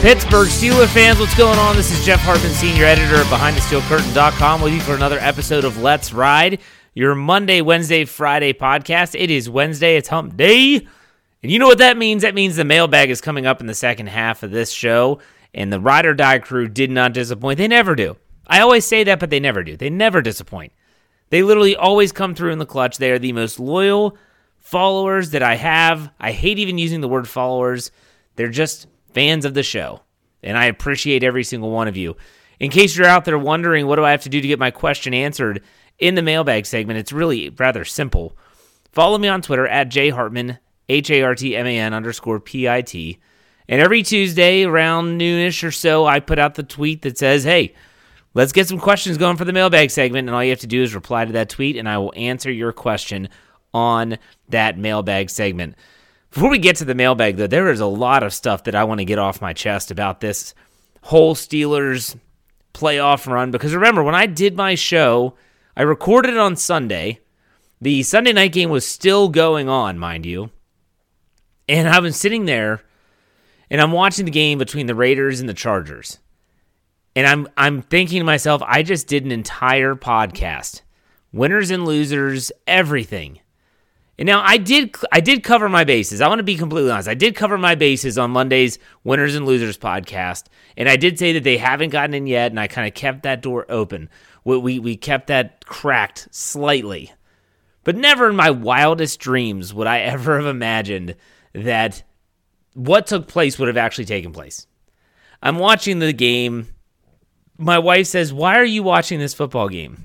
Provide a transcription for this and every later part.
Pittsburgh Steeler fans, what's going on? This is Jeff Hartman, senior editor of BehindTheSteelCurtain.com, with you for another episode of Let's Ride, your Monday, Wednesday, Friday podcast. It is Wednesday, it's hump day. And you know what that means? That means the mailbag is coming up in the second half of this show, and the Ride or Die crew did not disappoint. They never do. I always say that, but they never do. They never disappoint. They literally always come through in the clutch. They are the most loyal followers that I have. I hate even using the word followers. They're just fans of the show, and I appreciate every single one of you. In case you're out there wondering what do I have to do to get my question answered in the mailbag segment, it's really rather simple. Follow me on Twitter at jhartman, H A R T M A N underscore P I T. And every Tuesday around noonish or so, I put out the tweet that says, hey, let's get some questions going for the mailbag segment. And all you have to do is reply to that tweet, and I will answer your question on that mailbag segment. Before we get to the mailbag, though, there is a lot of stuff that I want to get off my chest about this whole Steelers playoff run. Because remember, when I did my show, I recorded it on Sunday. The Sunday night game was still going on, mind you. And I was sitting there and I'm watching the game between the Raiders and the Chargers. And I'm I'm thinking to myself, I just did an entire podcast. Winners and losers, everything. And now I did I did cover my bases. I want to be completely honest. I did cover my bases on Monday's Winners and Losers podcast, and I did say that they haven't gotten in yet, and I kind of kept that door open. We, we we kept that cracked slightly, but never in my wildest dreams would I ever have imagined that what took place would have actually taken place. I'm watching the game. My wife says, "Why are you watching this football game?"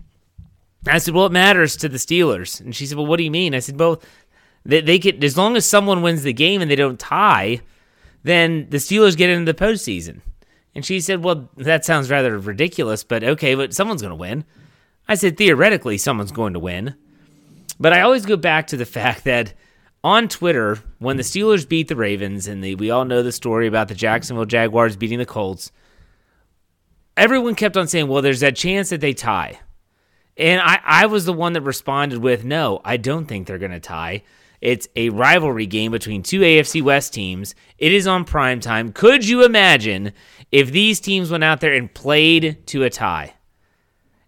I said, "Well, it matters to the Steelers." And she said, "Well, what do you mean?" I said, "Well, they, they get as long as someone wins the game and they don't tie, then the Steelers get into the postseason." And she said, "Well, that sounds rather ridiculous, but okay, but someone's going to win." I said, "Theoretically, someone's going to win." But I always go back to the fact that on Twitter, when the Steelers beat the Ravens, and the, we all know the story about the Jacksonville Jaguars beating the Colts, everyone kept on saying, well, there's that chance that they tie. And I, I was the one that responded with, no, I don't think they're going to tie. It's a rivalry game between two AFC West teams. It is on prime time. Could you imagine if these teams went out there and played to a tie?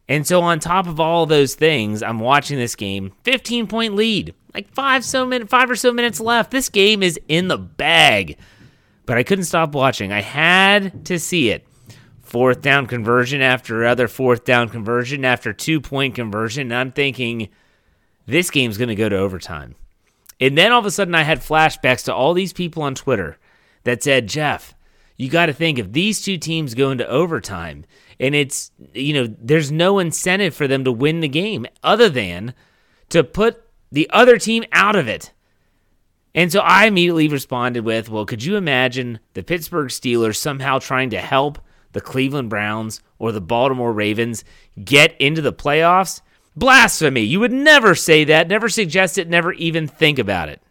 And so, on top of all those things, I'm watching this game. 15 point lead, like five so minute, five or so minutes left. This game is in the bag, but I couldn't stop watching. I had to see it fourth down conversion after other fourth down conversion after two point conversion. And I'm thinking, this game's going to go to overtime. And then all of a sudden, I had flashbacks to all these people on Twitter that said, Jeff, you got to think if these two teams go into overtime and it's, you know, there's no incentive for them to win the game other than to put the other team out of it. And so I immediately responded with, well, could you imagine the Pittsburgh Steelers somehow trying to help the Cleveland Browns or the Baltimore Ravens get into the playoffs? Blasphemy. You would never say that, never suggest it, never even think about it.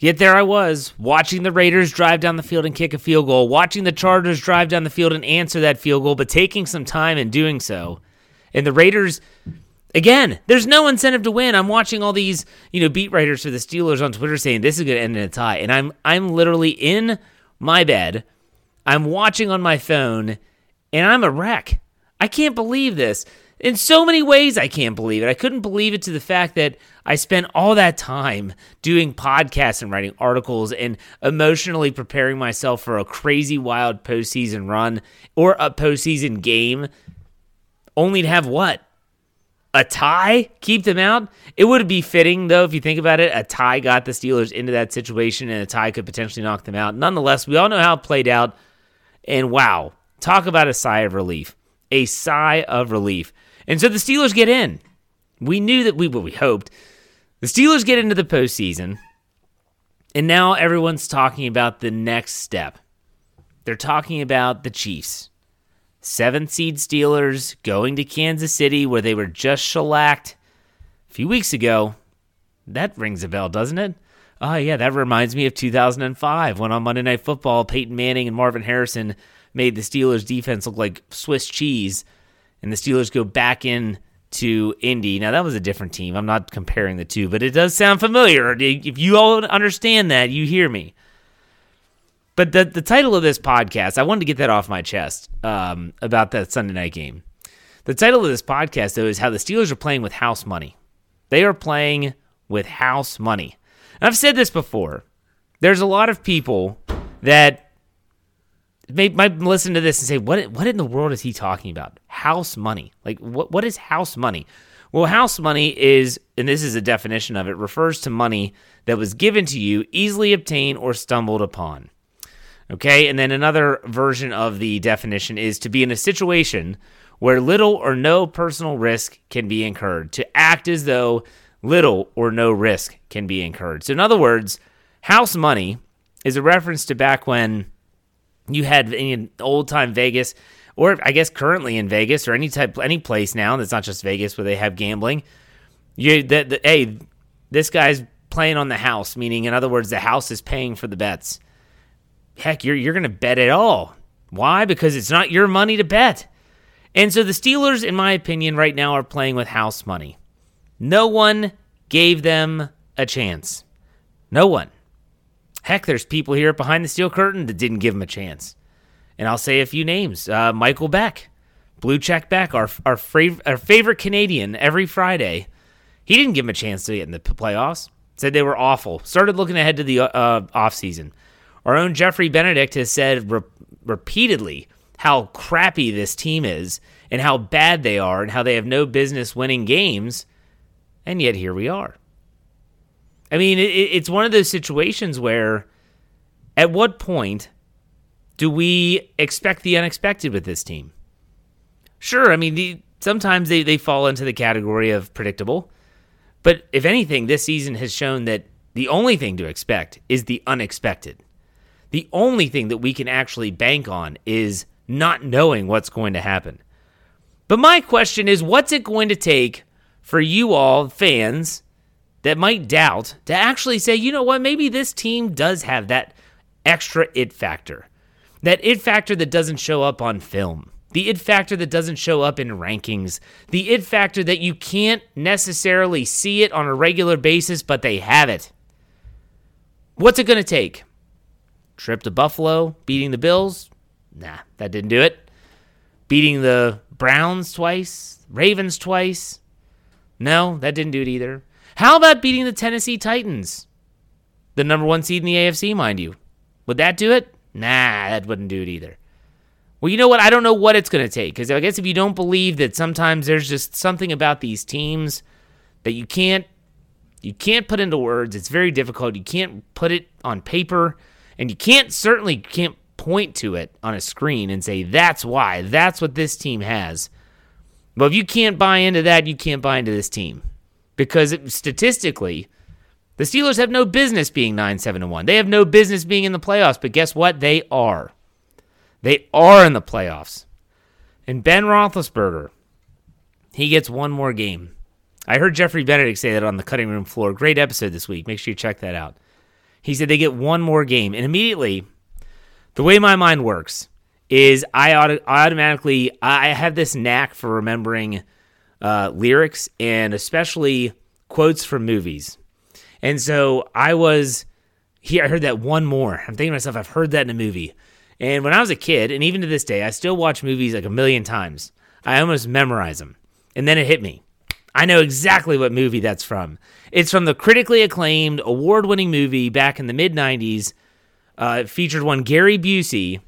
Yet there I was, watching the Raiders drive down the field and kick a field goal, watching the Chargers drive down the field and answer that field goal, but taking some time in doing so. And the Raiders, again, there's no incentive to win. I'm watching all these, you know, beat writers for the Steelers on Twitter saying this is going to end in a tie, and I'm I'm literally in my bed, I'm watching on my phone, and I'm a wreck. I can't believe this. In so many ways, I can't believe it. I couldn't believe it to the fact that I spent all that time doing podcasts and writing articles and emotionally preparing myself for a crazy, wild postseason run or a postseason game, only to have what? A tie keep them out? It would be fitting, though, if you think about it. A tie got the Steelers into that situation, and a tie could potentially knock them out. Nonetheless, we all know how it played out. And wow, Talk about a sigh of relief. A sigh of relief. And so the Steelers get in. We knew that we, well, we hoped. The Steelers get into the postseason. And now everyone's talking about the next step. They're talking about the Chiefs. Seventh seed Steelers going to Kansas City where they were just shellacked a few weeks ago. That rings a bell, doesn't it? Oh, yeah, that reminds me of 2005 when on Monday Night Football, Peyton Manning and Marvin Harrison made the Steelers defense look like Swiss cheese, and the Steelers go back in to Indy. Now that was a different team. I'm not comparing the two, but it does sound familiar. If you all understand that, you hear me. But the the title of this podcast, I wanted to get that off my chest um, about that Sunday night game. The title of this podcast, though, is how the Steelers are playing with house money. They are playing with house money. And I've said this before. There's a lot of people that may, might listen to this and say, "What? What in the world is he talking about? House money? Like what? What is house money?" Well, house money is, and this is a definition of it, refers to money that was given to you, easily obtained, or stumbled upon. Okay, and then another version of the definition is to be in a situation where little or no personal risk can be incurred, to act as though little or no risk can be incurred. So, in other words, house money is a reference to back when you had in old time Vegas, or I guess currently in Vegas or any type any place now that's not just Vegas where they have gambling. You that hey, this guy's playing on the house, meaning in other words, the house is paying for the bets. Heck, you're you're gonna bet it all. Why? Because it's not your money to bet. And so the Steelers, in my opinion, right now are playing with house money. No one gave them a chance. No one. Heck, there's people here behind the steel curtain that didn't give him a chance. And I'll say a few names. Uh, Michael Beck, Blue Check Beck, our, our, fav- our favorite Canadian every Friday. He didn't give him a chance to get in the playoffs. Said they were awful. Started looking ahead to the uh, offseason. Our own Jeffrey Benedict has said re- repeatedly how crappy this team is and how bad they are and how they have no business winning games. And yet here we are. I mean, it, it's one of those situations where at what point do we expect the unexpected with this team? Sure, I mean, the, sometimes they, they fall into the category of predictable. But if anything, this season has shown that the only thing to expect is the unexpected. The only thing that we can actually bank on is not knowing what's going to happen. But my question is what's it going to take for you all, fans, that might doubt to actually say, you know what, maybe this team does have that extra it factor. That it factor that doesn't show up on film. The it factor that doesn't show up in rankings. The it factor that you can't necessarily see it on a regular basis, but they have it. What's it going to take? Trip to Buffalo, beating the Bills? Nah, that didn't do it. Beating the Browns twice, Ravens twice? No, that didn't do it either. How about beating the Tennessee Titans? The number one seed in the AFC, mind you. Would that do it? Nah, that wouldn't do it either. Well, you know what? I don't know what it's going to take because I guess if you don't believe that sometimes there's just something about these teams that you can't you can't put into words. It's very difficult. You can't put it on paper, and you can't certainly can't point to it on a screen and say that's why. That's what this team has. But if you can't buy into that, you can't buy into this team because it, statistically, the Steelers have no business being 9 7 1. They have no business being in the playoffs, but guess what? They are. They are in the playoffs. And Ben Roethlisberger, he gets one more game. I heard Jeffrey Benedict say that on the cutting room floor. Great episode this week. Make sure you check that out. He said they get one more game. And immediately, the way my mind works is I auto- automatically I have this knack for remembering uh, lyrics and especially quotes from movies. And so I was here. I heard that one more. I'm thinking to myself, I've heard that in a movie. And when I was a kid, and even to this day, I still watch movies like a million times. I almost memorize them. And then it hit me. I know exactly what movie that's from. It's from the critically acclaimed, award winning movie back in the mid 90s. Uh, it featured one Gary Busey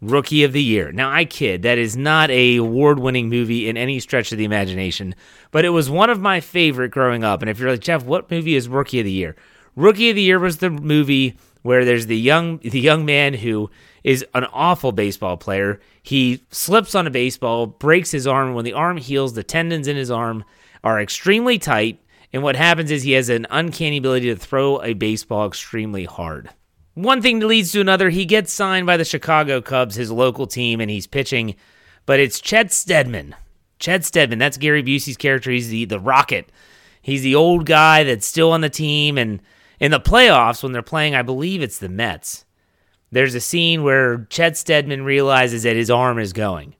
Rookie of the Year. Now, I kid, that is not a award winning movie in any stretch of the imagination, but it was one of my favorite growing up. And if you're like, Jeff, what movie is Rookie of the Year? Rookie of the Year was the movie where there's the young the young man who is an awful baseball player. He slips on a baseball, breaks his arm. When the arm heals, the tendons in his arm are extremely tight, and what happens is he has an uncanny ability to throw a baseball extremely hard. One thing leads to another. He gets signed by the Chicago Cubs, his local team, and he's pitching. But it's Chet Steadman. Chet Steadman, that's Gary Busey's character. He's the, the Rocket. He's the old guy that's still on the team. And in the playoffs, when they're playing, I believe it's the Mets, there's a scene where Chet Steadman realizes that his arm is going.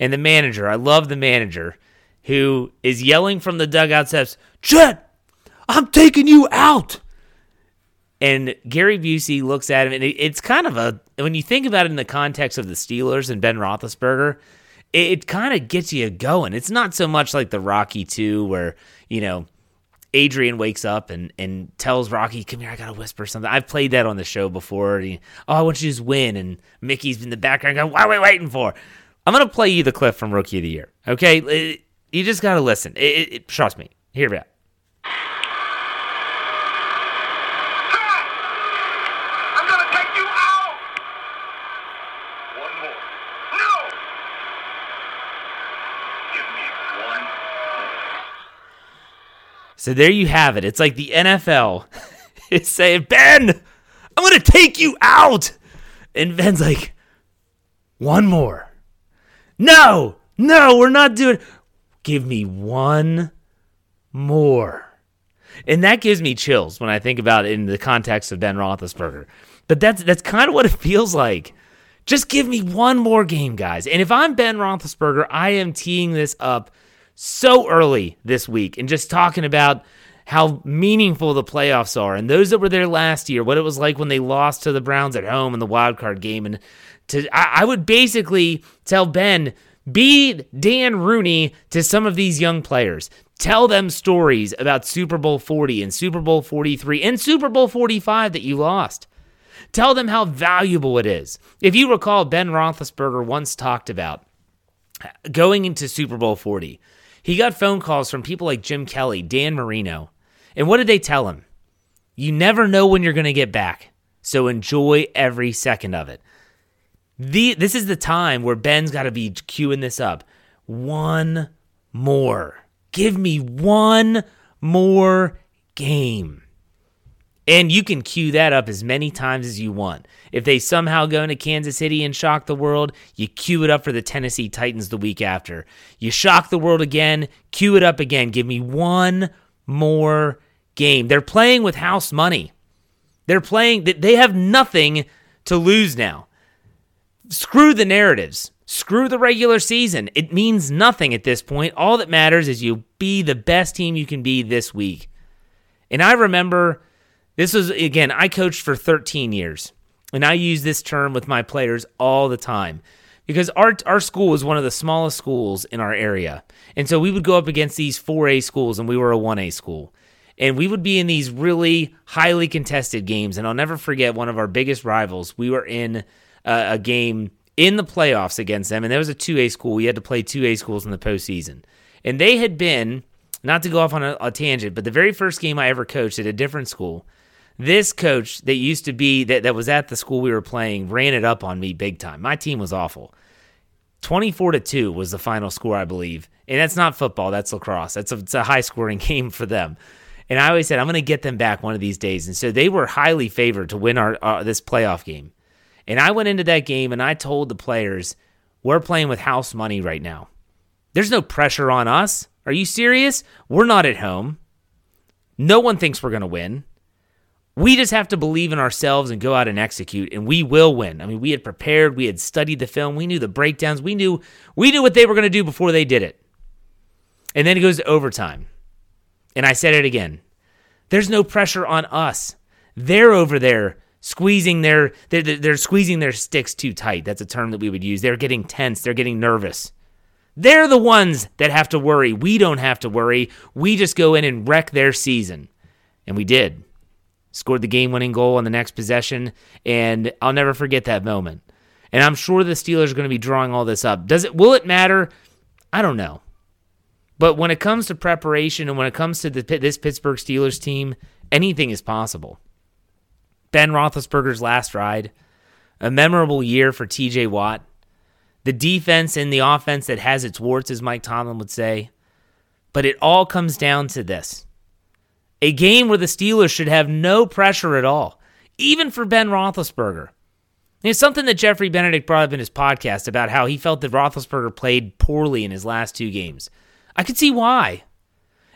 And the manager, I love the manager, who is yelling from the dugout steps, Chet, I'm taking you out. And Gary Busey looks at him, and it's kind of a, when you think about it in the context of the Steelers and Ben Roethlisberger, it, it kind of gets you going. It's not so much like the Rocky 2 where, you know, Adrian wakes up and, and tells Rocky, "Come here, I gotta whisper something." I've played that on the show before. He, oh, I want you to just win, and Mickey's in the background going, "What are we waiting for?" I'm gonna play you the clip from Rookie of the Year. Okay, you just gotta listen. It, it, trust me. Here we go. So there you have it. It's like the NFL is saying, Ben, I'm going to take you out. And Ben's like, one more. No, no, we're not doing. Give me one more. And that gives me chills when I think about it in the context of Ben Roethlisberger. But that's that's kind of what it feels like. Just give me one more game, guys. And if I'm Ben Roethlisberger, I am teeing this up so early this week and just talking about how meaningful the playoffs are and those that were there last year, what it was like when they lost to the Browns at home in the wild card game. And to I, I would basically tell Ben, be Dan Rooney to some of these young players. Tell them stories about Super Bowl 40 and Super Bowl 43 and Super Bowl 45 that you lost. Tell them how valuable it is. If you recall, Ben Roethlisberger once talked about going into Super Bowl 40 he got phone calls from people like Jim Kelly, Dan Marino. And what did they tell him? You never know when you're going to get back. So enjoy every second of it. The, this is the time where Ben's got to be queuing this up. One more. Give me one more game. And you can cue that up as many times as you want. If they somehow go into Kansas City and shock the world, you cue it up for the Tennessee Titans the week after. You shock the world again, cue it up again. Give me one more game. They're playing with house money. They're playing, that they have nothing to lose now. Screw the narratives. Screw the regular season. It means nothing at this point. All that matters is you be the best team you can be this week. And I remember this was, again, I coached for 13 years, and I use this term with my players all the time because our, our school was one of the smallest schools in our area. And so we would go up against these 4A schools, and we were a 1A school. And we would be in these really highly contested games. And I'll never forget one of our biggest rivals. We were in a, a game in the playoffs against them, and there was a 2A school. We had to play 2A schools in the postseason. And they had been, not to go off on a, a tangent, but the very first game I ever coached at a different school, this coach that used to be that, that was at the school we were playing ran it up on me big time. My team was awful. 24 to 2 was the final score, I believe. And that's not football, that's lacrosse. That's a, it's a high scoring game for them. And I always said, I'm going to get them back one of these days. And so they were highly favored to win our uh, this playoff game. And I went into that game and I told the players, we're playing with house money right now. There's no pressure on us. Are you serious? We're not at home. No one thinks we're going to win. We just have to believe in ourselves and go out and execute, and we will win. I mean, we had prepared, we had studied the film, we knew the breakdowns, we knew we knew what they were going to do before they did it. And then it goes to overtime. And I said it again. There's no pressure on us. They're over there squeezing their they're, they're squeezing their sticks too tight. That's a term that we would use. They're getting tense, they're getting nervous. They're the ones that have to worry. We don't have to worry. We just go in and wreck their season. And we did scored the game winning goal on the next possession. And I'll never forget that moment. And I'm sure the Steelers are going to be drawing all this up. Does it will it matter? I don't know. But when it comes to preparation and when it comes to the, this Pittsburgh Steelers team, anything is possible. Ben Roethlisberger's last ride, a memorable year for TJ Watt, the defense and the offense that has its warts, as Mike Tomlin would say. But it all comes down to this a game where the Steelers should have no pressure at all, even for Ben Roethlisberger. It's something that Jeffrey Benedict brought up in his podcast about how he felt that Roethlisberger played poorly in his last two games. I could see why.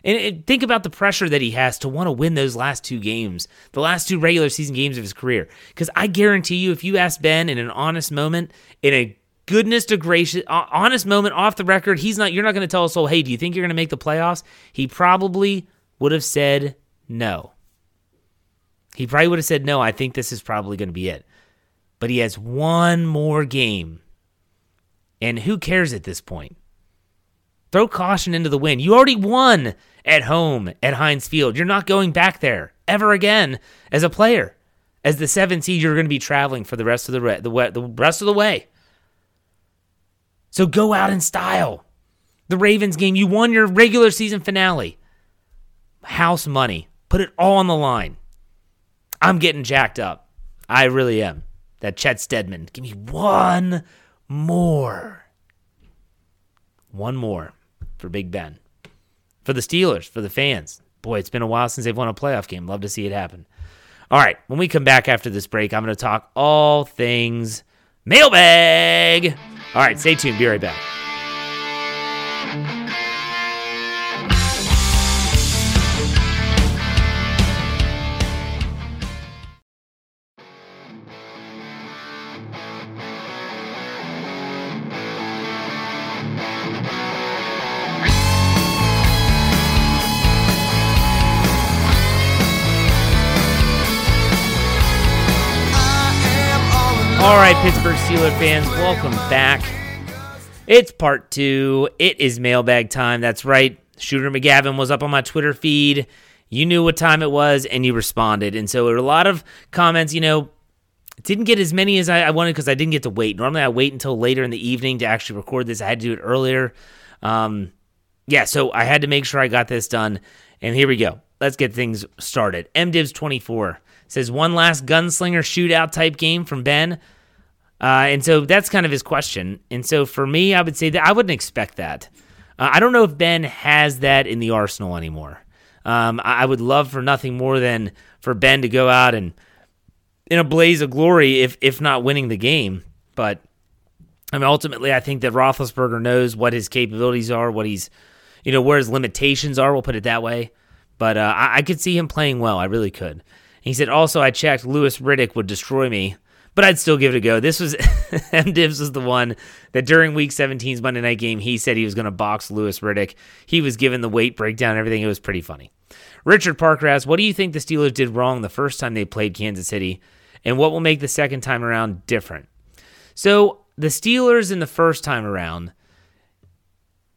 And, think about the pressure that he has to want to win those last two games, the last two regular season games of his career. Because I guarantee you, if you ask Ben in an honest moment, in a goodness to gracious, uh, honest moment off the record, he's not. You're not going to tell us, "Oh, hey, do you think you're going to make the playoffs?" He probably would have said no. He probably would have said no. I think this is probably going to be it. But he has one more game, and who cares at this point? Throw caution into the wind. You already won at home at Heinz Field. You're not going back there ever again as a player. As the seven seed, you're going to be traveling for the rest of the, re- the, the rest of the way. So go out in style. The Ravens game, you won your regular season finale. House money. Put it all on the line. I'm getting jacked up. I really am. That Chet Steadman. Give me one more. One more for Big Ben. For the Steelers, for the fans. Boy, it's been a while since they've won a playoff game. Love to see it happen. All right, when we come back after this break, I'm going to talk all things mailbag. All right, stay tuned. Be right back. Pittsburgh Steelers fans, welcome back. It's part two. It is mailbag time. That's right. Shooter McGavin was up on my Twitter feed. You knew what time it was and you responded. And so there were a lot of comments, you know, didn't get as many as I, I wanted because I didn't get to wait. Normally I wait until later in the evening to actually record this. I had to do it earlier. Um, yeah, so I had to make sure I got this done. And here we go. Let's get things started. MDivs24 says one last gunslinger shootout type game from Ben. Uh, and so that's kind of his question. And so for me, I would say that I wouldn't expect that. Uh, I don't know if Ben has that in the arsenal anymore. Um, I, I would love for nothing more than for Ben to go out and in a blaze of glory, if if not winning the game. But I mean, ultimately, I think that Roethlisberger knows what his capabilities are, what he's, you know, where his limitations are. We'll put it that way. But uh, I, I could see him playing well. I really could. He said also, I checked. Louis Riddick would destroy me but I'd still give it a go. This was M Divs was the one that during Week 17's Monday Night game, he said he was going to box Louis Riddick. He was given the weight breakdown, everything. It was pretty funny. Richard Parker asked, "What do you think the Steelers did wrong the first time they played Kansas City, and what will make the second time around different?" So the Steelers in the first time around,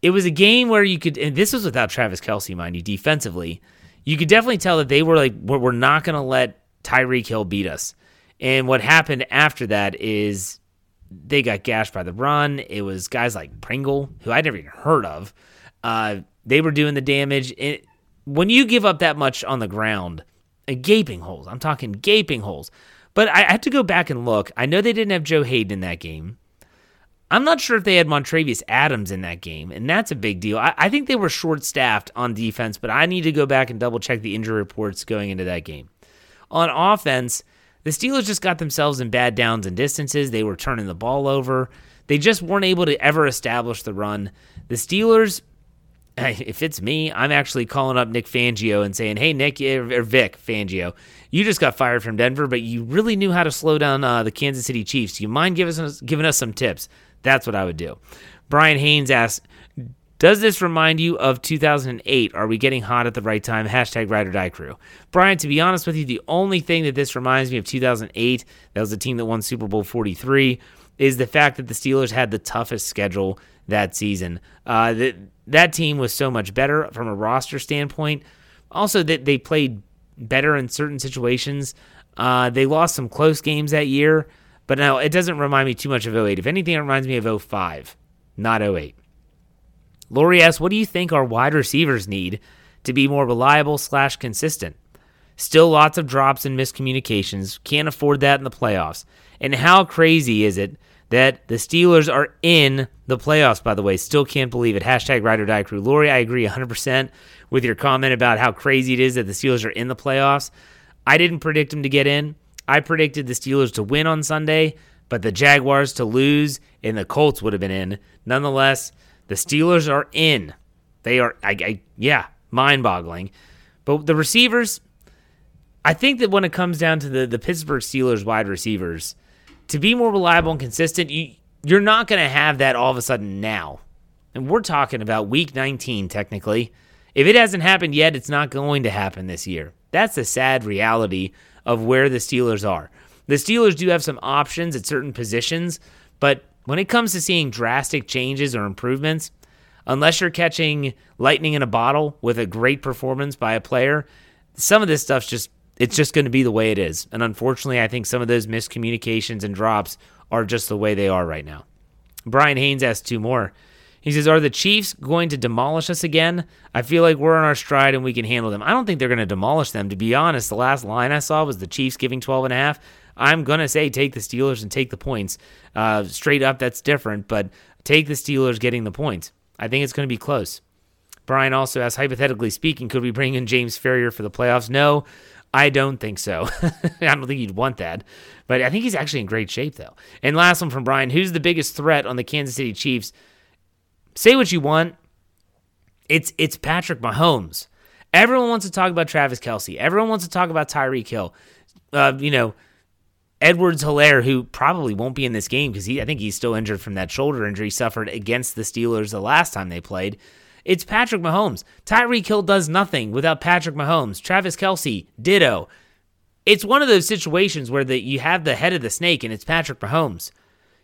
it was a game where you could, and this was without Travis Kelce, mind you, defensively, you could definitely tell that they were like, we're not going to let Tyreek Hill beat us. And what happened after that is they got gashed by the run. It was guys like Pringle, who I'd never even heard of. Uh, they were doing the damage. It, when you give up that much on the ground, uh, gaping holes. I'm talking gaping holes. But I, I have to go back and look. I know they didn't have Joe Haden in that game. I'm not sure if they had Montravius Adams in that game, and that's a big deal. I, I think they were short staffed on defense, but I need to go back and double check the injury reports going into that game. On offense, the Steelers just got themselves in bad downs and distances. They were turning the ball over. They just weren't able to ever establish the run. The Steelers, if it's me, I'm actually calling up Nick Fangio and saying, "Hey, Nick or Vic Fangio, you just got fired from Denver, but you really knew how to slow down uh, the Kansas City Chiefs. Do you mind giving us giving us some tips?" That's what I would do. Brian Haynes asks, does this remind you of 2008? Are we getting hot at the right time? Hashtag ride or die crew. Brian, to be honest with you, the only thing that this reminds me of 2008, that was the team that won Super Bowl 43, is the fact that the Steelers had the toughest schedule that season. Uh, that, that team was so much better from a roster standpoint. Also, that they played better in certain situations. Uh, they lost some close games that year, but now it doesn't remind me too much of 08. If anything, it reminds me of 05, not 08. Lori asks, what do you think our wide receivers need to be more reliable slash consistent? Still lots of drops and miscommunications. Can't afford that in the playoffs. And how crazy is it that the Steelers are in the playoffs, by the way? Still can't believe it. Hashtag ride or die crew. Lori, I agree 100% with your comment about how crazy it is that the Steelers are in the playoffs. I didn't predict them to get in. I predicted the Steelers to win on Sunday, but the Jaguars to lose, and the Colts would have been in. Nonetheless, the Steelers are in. They are, I, I, yeah, mind boggling. But the receivers, I think that when it comes down to the, the Pittsburgh Steelers wide receivers, to be more reliable and consistent, you, you're not going to have that all of a sudden now. And we're talking about week 19, technically. If it hasn't happened yet, it's not going to happen this year. That's the sad reality of where the Steelers are. The Steelers do have some options at certain positions, but when it comes to seeing drastic changes or improvements, unless you're catching lightning in a bottle with a great performance by a player, some of this stuff's just it's just going to be the way it is. And unfortunately, I think some of those miscommunications and drops are just the way they are right now. Brian Haynes asked two more. He says, Are the Chiefs going to demolish us again? I feel like we're on our stride and we can handle them. I don't think they're going to demolish them. To be honest, the last line I saw was the Chiefs giving 12 and a half. I'm to say take the Steelers and take the points. Uh, straight up, that's different, but take the Steelers getting the points. I think it's to be close. Brian also asks, hypothetically speaking, could we bring in James Farrior for the playoffs? No, I don't think so. I don't think you'd want that. But I think he's actually in great shape, though. And last one from Brian Who's the biggest threat on the Kansas City Chiefs? Say what you want. It's it's Patrick Mahomes. Everyone wants to talk about Travis Kelce. Everyone wants to talk about Tyreek Hill. Uh, you know, Edwards Helaire, who probably won't be in this game because I think he's still injured from that shoulder injury he suffered against the Steelers the last time they played. It's Patrick Mahomes. Tyreek Hill does nothing without Patrick Mahomes. Travis Kelce, ditto. It's one of those situations where the, you have the head of the snake and it's Patrick Mahomes.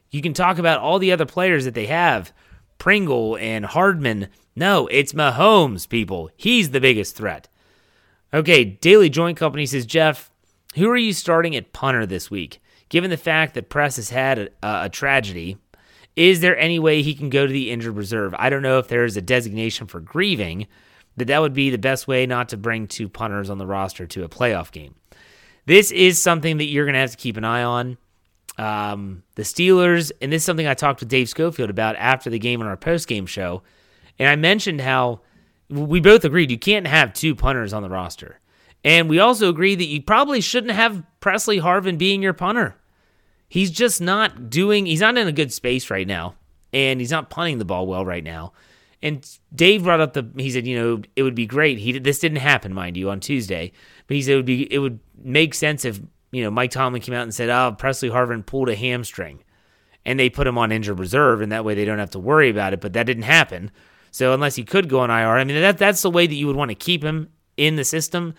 You can talk about all the other players that they have Pringle and Hardman. No, it's Mahomes, people. He's the biggest threat. Okay, Daily Joint Company says, Jeff, who are you starting at punter this week? Given the fact that Press has had a, a tragedy, is there any way he can go to the injured reserve? I don't know if there is a designation for grieving, but that would be the best way not to bring two punters on the roster to a playoff game. This is something that you're going to have to keep an eye on. Um, the Steelers, and this is something I talked with Dave Schofield about after the game on our post game show. And I mentioned how we both agreed you can't have two punters on the roster. And we also agree that you probably shouldn't have Pressley Harvin being your punter. He's just not doing, he's not in a good space right now. And he's not punting the ball well right now. And Dave brought up the, he said, you know, it would be great. He This didn't happen, mind you, on Tuesday. But he said it would be, it would make sense if you know, Mike Tomlin came out and said, "Oh, Pressley Harvin pulled a hamstring," and they put him on injured reserve, and that way they don't have to worry about it. But that didn't happen. So unless he could go on IR, I mean, that that's the way that you would want to keep him in the system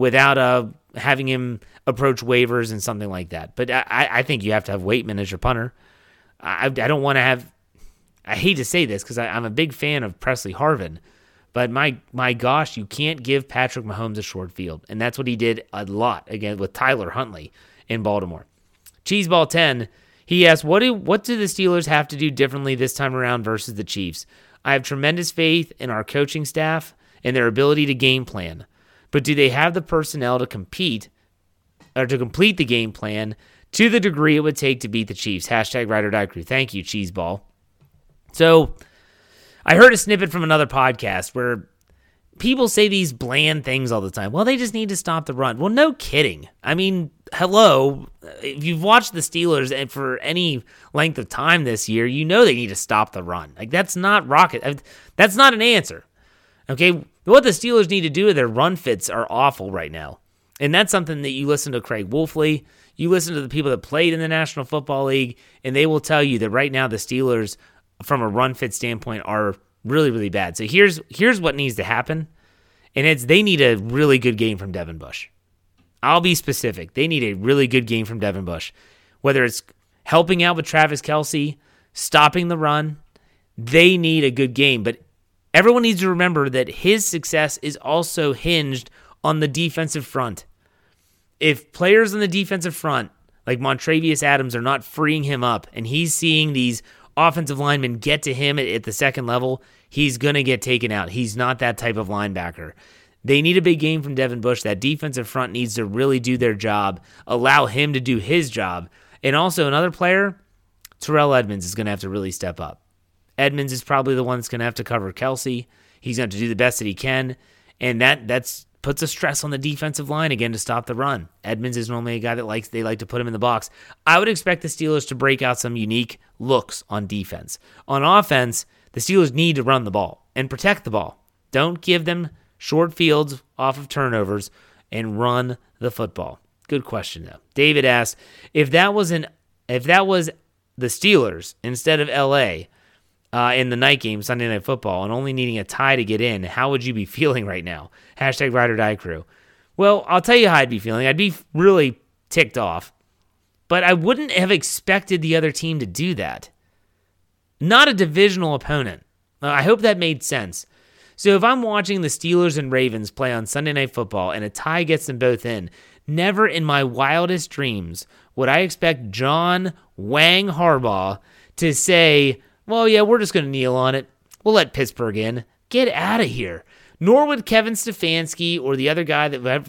without uh having him approach waivers and something like that. But I, I think you have to have Waitman as your punter. I, I don't want to have. I hate to say this because I'm a big fan of Pressley Harvin, but my my gosh, you can't give Patrick Mahomes a short field, and that's what he did a lot again with Tyler Huntley in Baltimore. Cheeseball ten. He asked, "What do what do the Steelers have to do differently this time around versus the Chiefs?" I have tremendous faith in our coaching staff and their ability to game plan, but do they have the personnel to compete or to complete the game plan to the degree it would take to beat the Chiefs? Hashtag Ride Die Crew. Thank you, Cheeseball. So I heard a snippet from another podcast where people say these bland things all the time. Well, they just need to stop the run. Well, no kidding. I mean, hello. If you've watched the Steelers and for any length of time this year, you know they need to stop the run. Like that's not rocket. Uh, that's not an answer. Okay, what the Steelers need to do, with their run fits are awful right now, and that's something that you listen to Craig Wolfley, you listen to the people that played in the National Football League, and they will tell you that right now the Steelers from a run fit standpoint are really really bad. So here's here's what needs to happen, and it's they need a really good game from Devin Bush. I'll be specific. They need a really good game from Devin Bush, whether it's helping out with Travis Kelce, stopping the run. They need a good game, but everyone needs to remember that his success is also hinged on the defensive front. If players on the defensive front, like Montravius Adams, are not freeing him up, and he's seeing these offensive linemen get to him at, at the second level, he's going to get taken out. He's not that type of linebacker. They need a big game from Devin Bush. That defensive front needs to really do their job, allow him to do his job. And also, another player, Terrell Edmunds, is going to have to really step up. Edmunds is probably the one that's going to have to cover Kelce. He's going to do the best that he can. And that that's puts a stress on the defensive line again to stop the run. Edmunds is normally a guy that likes they like to put him in the box. I would expect the Steelers to break out some unique looks on defense. On offense, the Steelers need to run the ball and protect the ball. Don't give them short fields off of turnovers, and run the football? Good question though. David asks if that was an if that was the Steelers instead of LA uh, in the night game Sunday Night Football and only needing a tie to get in, how would you be feeling right now? Hashtag Ride or Die Crew. Well, I'll tell you how I'd be feeling. I'd be really ticked off, but I wouldn't have expected the other team to do that. Not a divisional opponent. I hope that made sense. So if I'm watching the Steelers and Ravens play on Sunday Night Football and a tie gets them both in, never in my wildest dreams would I expect John Wang Harbaugh to say, well, yeah, we're just going to kneel on it. We'll let Pittsburgh in. Get out of here. Nor would Kevin Stefanski or the other guy that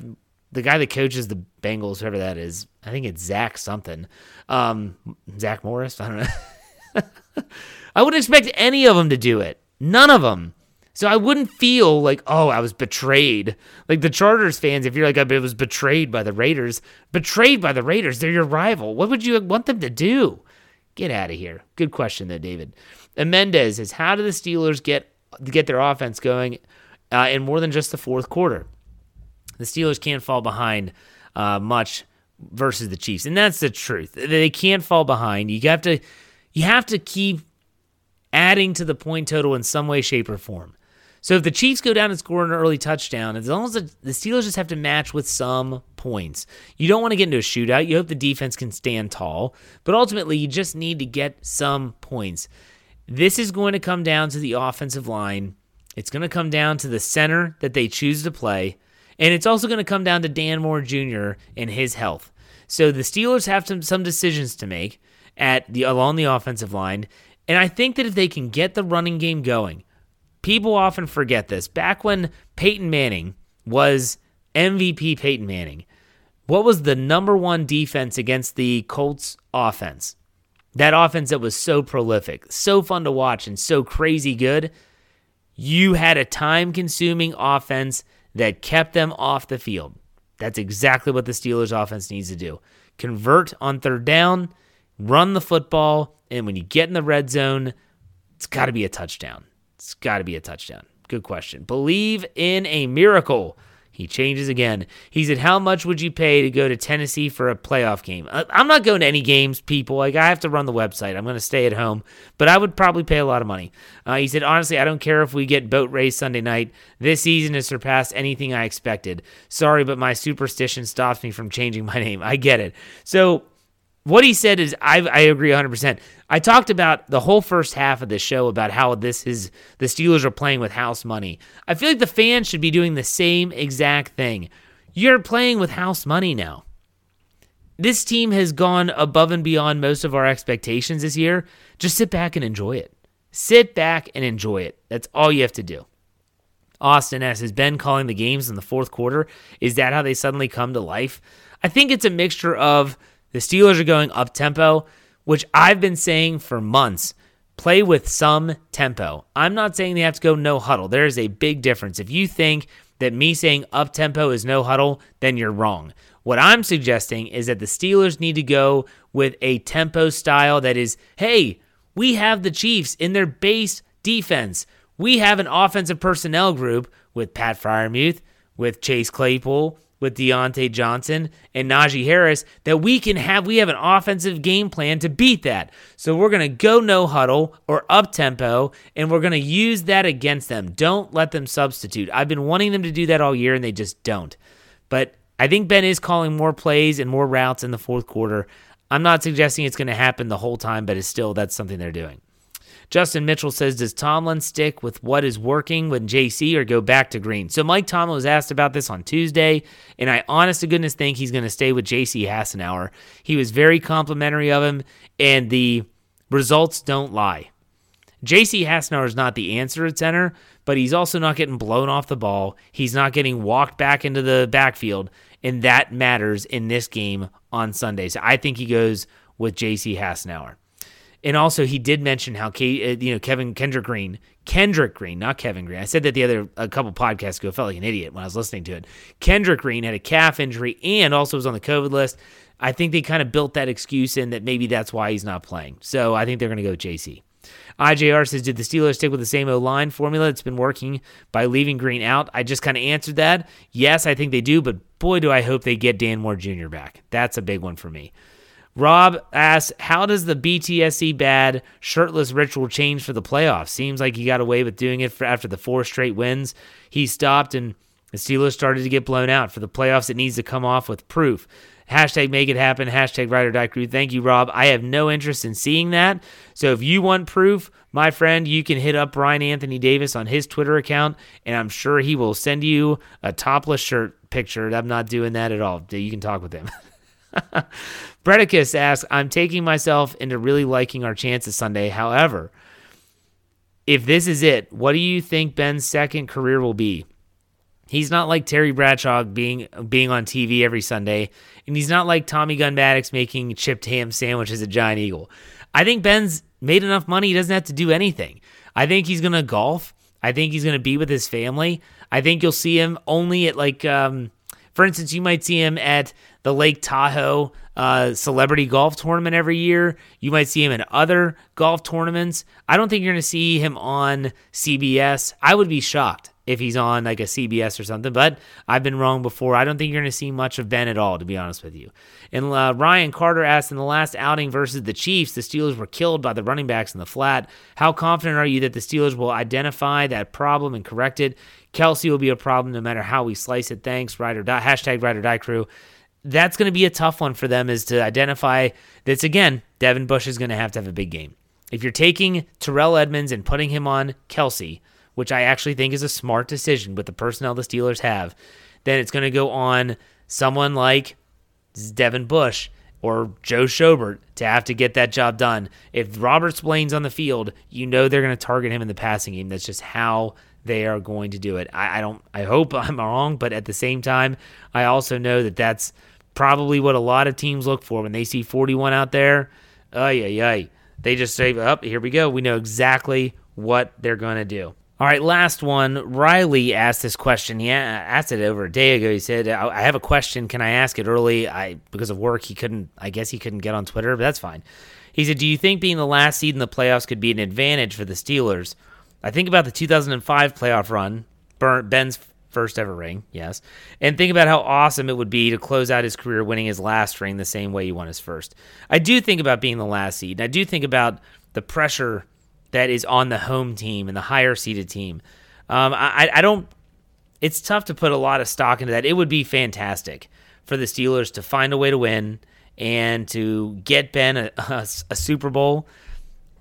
the guy that coaches the Bengals, whoever that is. I think it's Zach something. Um, Zach Morris. I don't know. I wouldn't expect any of them to do it. None of them. So I wouldn't feel like, oh, I was betrayed. Like the Chargers fans, if you're like, I was betrayed by the Raiders, betrayed by the Raiders, they're your rival. What would you want them to do? Get out of here. Good question, though, David. And Mendez is how do the Steelers get get their offense going uh, in more than just the fourth quarter? The Steelers can't fall behind uh, much versus the Chiefs, and that's the truth. They can't fall behind. You have to you have to keep adding to the point total in some way, shape, or form. So if the Chiefs go down and score an early touchdown, as long as the, the Steelers just have to match with some points. You don't want to get into a shootout. You hope the defense can stand tall, but ultimately you just need to get some points. This is going to come down to the offensive line. It's going to come down to the center that they choose to play, and it's also going to come down to Dan Moore Jr. and his health. So the Steelers have some some decisions to make at the along the offensive line, and I think that if they can get the running game going, People often forget this. Back when Peyton Manning was MVP Peyton Manning, what was the number one defense against the Colts offense? That offense that was so prolific, so fun to watch, and so crazy good. You had a time consuming offense that kept them off the field. That's exactly what the Steelers offense needs to do. Convert on third down, run the football, and when you get in the red zone, it's got to be a touchdown. It's got to be a touchdown. Good question. Believe in a miracle. He changes again. He said, How much would you pay to go to Tennessee for a playoff game? Uh, I'm not going to any games, people. Like, I have to run the website. I'm going to stay at home, but I would probably pay a lot of money. Uh, he said, Honestly, I don't care if we get boat race Sunday night. This season has surpassed anything I expected. Sorry, but my superstition stops me from changing my name. I get it. So, what he said is I, I agree 100%. I talked about the whole first half of the show about how this is the Steelers are playing with house money. I feel like the fans should be doing the same exact thing. You're playing with house money now. This team has gone above and beyond most of our expectations this year. Just sit back and enjoy it. Sit back and enjoy it. That's all you have to do. Austin S. Has Ben calling the games in the fourth quarter? Is that how they suddenly come to life? I think it's a mixture of the Steelers are going up tempo, which I've been saying for months. Play with some tempo. I'm not saying they have to go no huddle. There is a big difference. If you think that me saying up tempo is no huddle, then you're wrong. What I'm suggesting is that the Steelers need to go with a tempo style that is, hey, we have the Chiefs in their base defense. We have an offensive personnel group with Pat Freiermuth, with Chase Claypool, with Diontae Johnson and Najee Harris that we can have we have an offensive game plan to beat that. So we're going to go no huddle or up tempo and we're going to use that against them. Don't let them substitute. I've been wanting them to do that all year and they just don't. But I think Ben is calling more plays and more routes in the fourth quarter. I'm not suggesting it's going to happen the whole time, but it's still that's something they're doing. Justin Mitchell says, Does Tomlin stick with what is working with JC or go back to Green? So Mike Tomlin was asked about this on Tuesday, and I honest to goodness think he's going to stay with JC Hassenauer. He was very complimentary of him, and the results don't lie. JC Hassenauer is not the answer at center, but he's also not getting blown off the ball. He's not getting walked back into the backfield, and that matters in this game on Sunday. So I think he goes with JC Hassenauer. And also, he did mention how uh, you know Kevin Kendrick Green, Kendrick Green, not Kevin Green. I said that the other a couple podcasts ago. felt like an idiot when I was listening to it. Kendrick Green had a calf injury and also was on the COVID list. I think they kind of built that excuse in that maybe that's why he's not playing. So I think they're going to go JC. IJR says, Did the Steelers stick with the same O line formula that's been working by leaving Green out? I just kind of answered that. Yes, I think they do, but boy, do I hope they get Dan Moore Jr. back. That's a big one for me. Rob asks, How does the BTSC bad shirtless ritual change for the playoffs? Seems like he got away with doing it after the four straight wins. He stopped and the Steelers started to get blown out. For the playoffs, it needs to come off with proof. Hashtag make it happen. Hashtag ride or die crew. Thank you, Rob. I have no interest in seeing that. So if you want proof, my friend, you can hit up Brian Anthony Davis on his Twitter account, and I'm sure he will send you a topless shirt picture. I'm not doing that at all. You can talk with him. Bredicus asks, I'm taking myself into really liking our chances Sunday. However, if this is it, what do you think Ben's second career will be? He's not like Terry Bradshaw being being on TV every Sunday, and he's not like Tommy Gun Maddox making chipped ham sandwiches at Giant Eagle. I think Ben's made enough money; he doesn't have to do anything. I think he's gonna golf. I think he's gonna be with his family. I think you'll see him only at like, um, for instance, you might see him at the Lake Tahoe uh, celebrity golf tournament every year. You might see him in other golf tournaments. I don't think you're going to see him on CBS. I would be shocked if he's on like a CBS or something. But I've been wrong before. I don't think you're going to see much of Ben at all, to be honest with you. And uh, Ryan Carter asked in the last outing versus the Chiefs, the Steelers were killed by the running backs in the flat. How confident are you that the Steelers will identify that problem and correct it? Kelce will be a problem no matter how we slice it. Thanks, ride or die. Hashtag ride or die crew. That's going to be a tough one for them is to identify that's again, Devin Bush is going to have to have a big game. If you're taking Terrell Edmunds and putting him on Kelce, which I actually think is a smart decision with the personnel the Steelers have, then it's going to go on someone like Devin Bush or Joe Schobert to have to get that job done. If Robert Spillane's on the field, you know they're going to target him in the passing game. That's just how they are going to do it. I, I don't. I hope I'm wrong, but at the same time, I also know that that's probably what a lot of teams look for when they see 41 out there. Oh yeah, yeah. They just say, "Up, oh, here we go." We know exactly what they're going to do. All right, last one. Riley asked this question. He asked it over a day ago. He said, "I have a question. Can I ask it early?" I because of work, he couldn't. I guess he couldn't get on Twitter, but that's fine. He said, "Do you think being the last seed in the playoffs could be an advantage for the Steelers?" I think about the 2005 playoff run, Ben's first ever ring, yes, and think about how awesome it would be to close out his career winning his last ring the same way he won his first. I do think about being the last seed. I do think about the pressure that is on the home team and the higher seeded team. Um, I, I don't. It's tough to put a lot of stock into that. It would be fantastic for the Steelers to find a way to win and to get Ben a, a, a Super Bowl.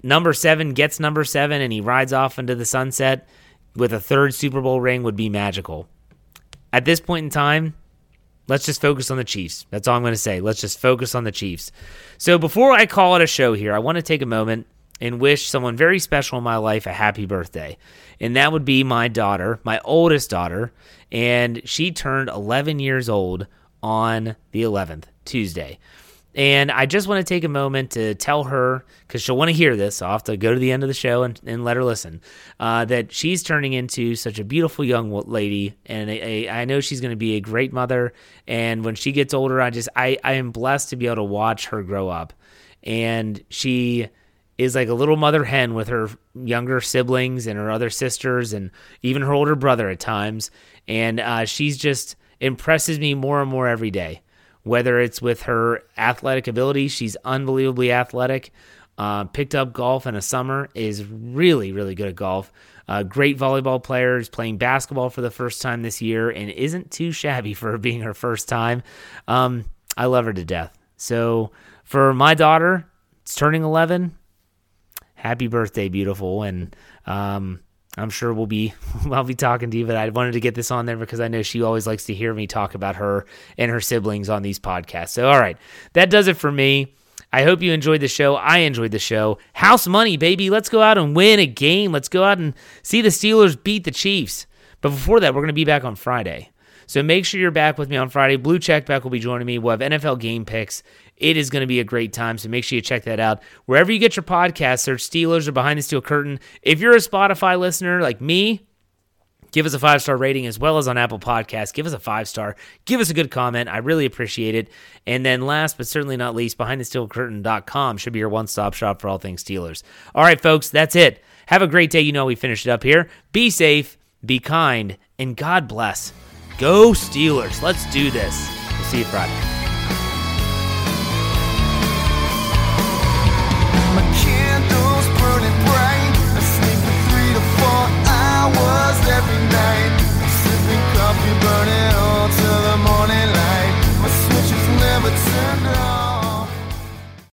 Number seven gets number seven and he rides off into the sunset with a third Super Bowl ring would be magical. At this point in time, let's just focus on the Chiefs. That's all I'm going to say. Let's just focus on the Chiefs. So before I call it a show here, I want to take a moment and wish someone very special in my life a happy birthday. And that would be my daughter, my oldest daughter. And she turned 11 years old on the 11th, Tuesday. And I just want to take a moment to tell her, because she'll want to hear this. So I'll have to go to the end of the show and, and let her listen, uh, that she's turning into such a beautiful young lady. And a, a, I know she's going to be a great mother. And when she gets older, I just, I, I am blessed to be able to watch her grow up. And she is like a little mother hen with her younger siblings and her other sisters and even her older brother at times. And uh, she's just impresses me more and more every day. Whether it's with her athletic ability, she's unbelievably athletic. Uh, picked up golf in a summer, is really, really good at golf. Uh, great volleyball players playing basketball for the first time this year and isn't too shabby for being her first time. Um, I love her to death. So for my daughter, it's turning 11 happy birthday, beautiful. And um, I'm sure we'll be I'll be talking to you, but I wanted to get this on there because I know she always likes to hear me talk about her and her siblings on these podcasts. So all right, that does it for me. I hope you enjoyed the show. I enjoyed the show. House money, baby. Let's go out and win a game. Let's go out and see the Steelers beat the Chiefs. But before that, we're going to be back on Friday. So make sure you're back with me on Friday. Blue Checkback will be joining me. We'll have NFL game picks. It is going to be a great time, so make sure you check that out. Wherever you get your podcast, search Steelers or Behind the Steel Curtain. If you're a Spotify listener like me, give us a five star rating as well as on Apple Podcasts. Give us a five star. Give us a good comment. I really appreciate it. And then last but certainly not least, behindthesteelcurtain.com should be your one stop shop for all things Steelers. All right, folks, that's it. Have a great day. You know, we finished it up here. Be safe, be kind, and God bless. Go Steelers. Let's do this. We'll see you Friday.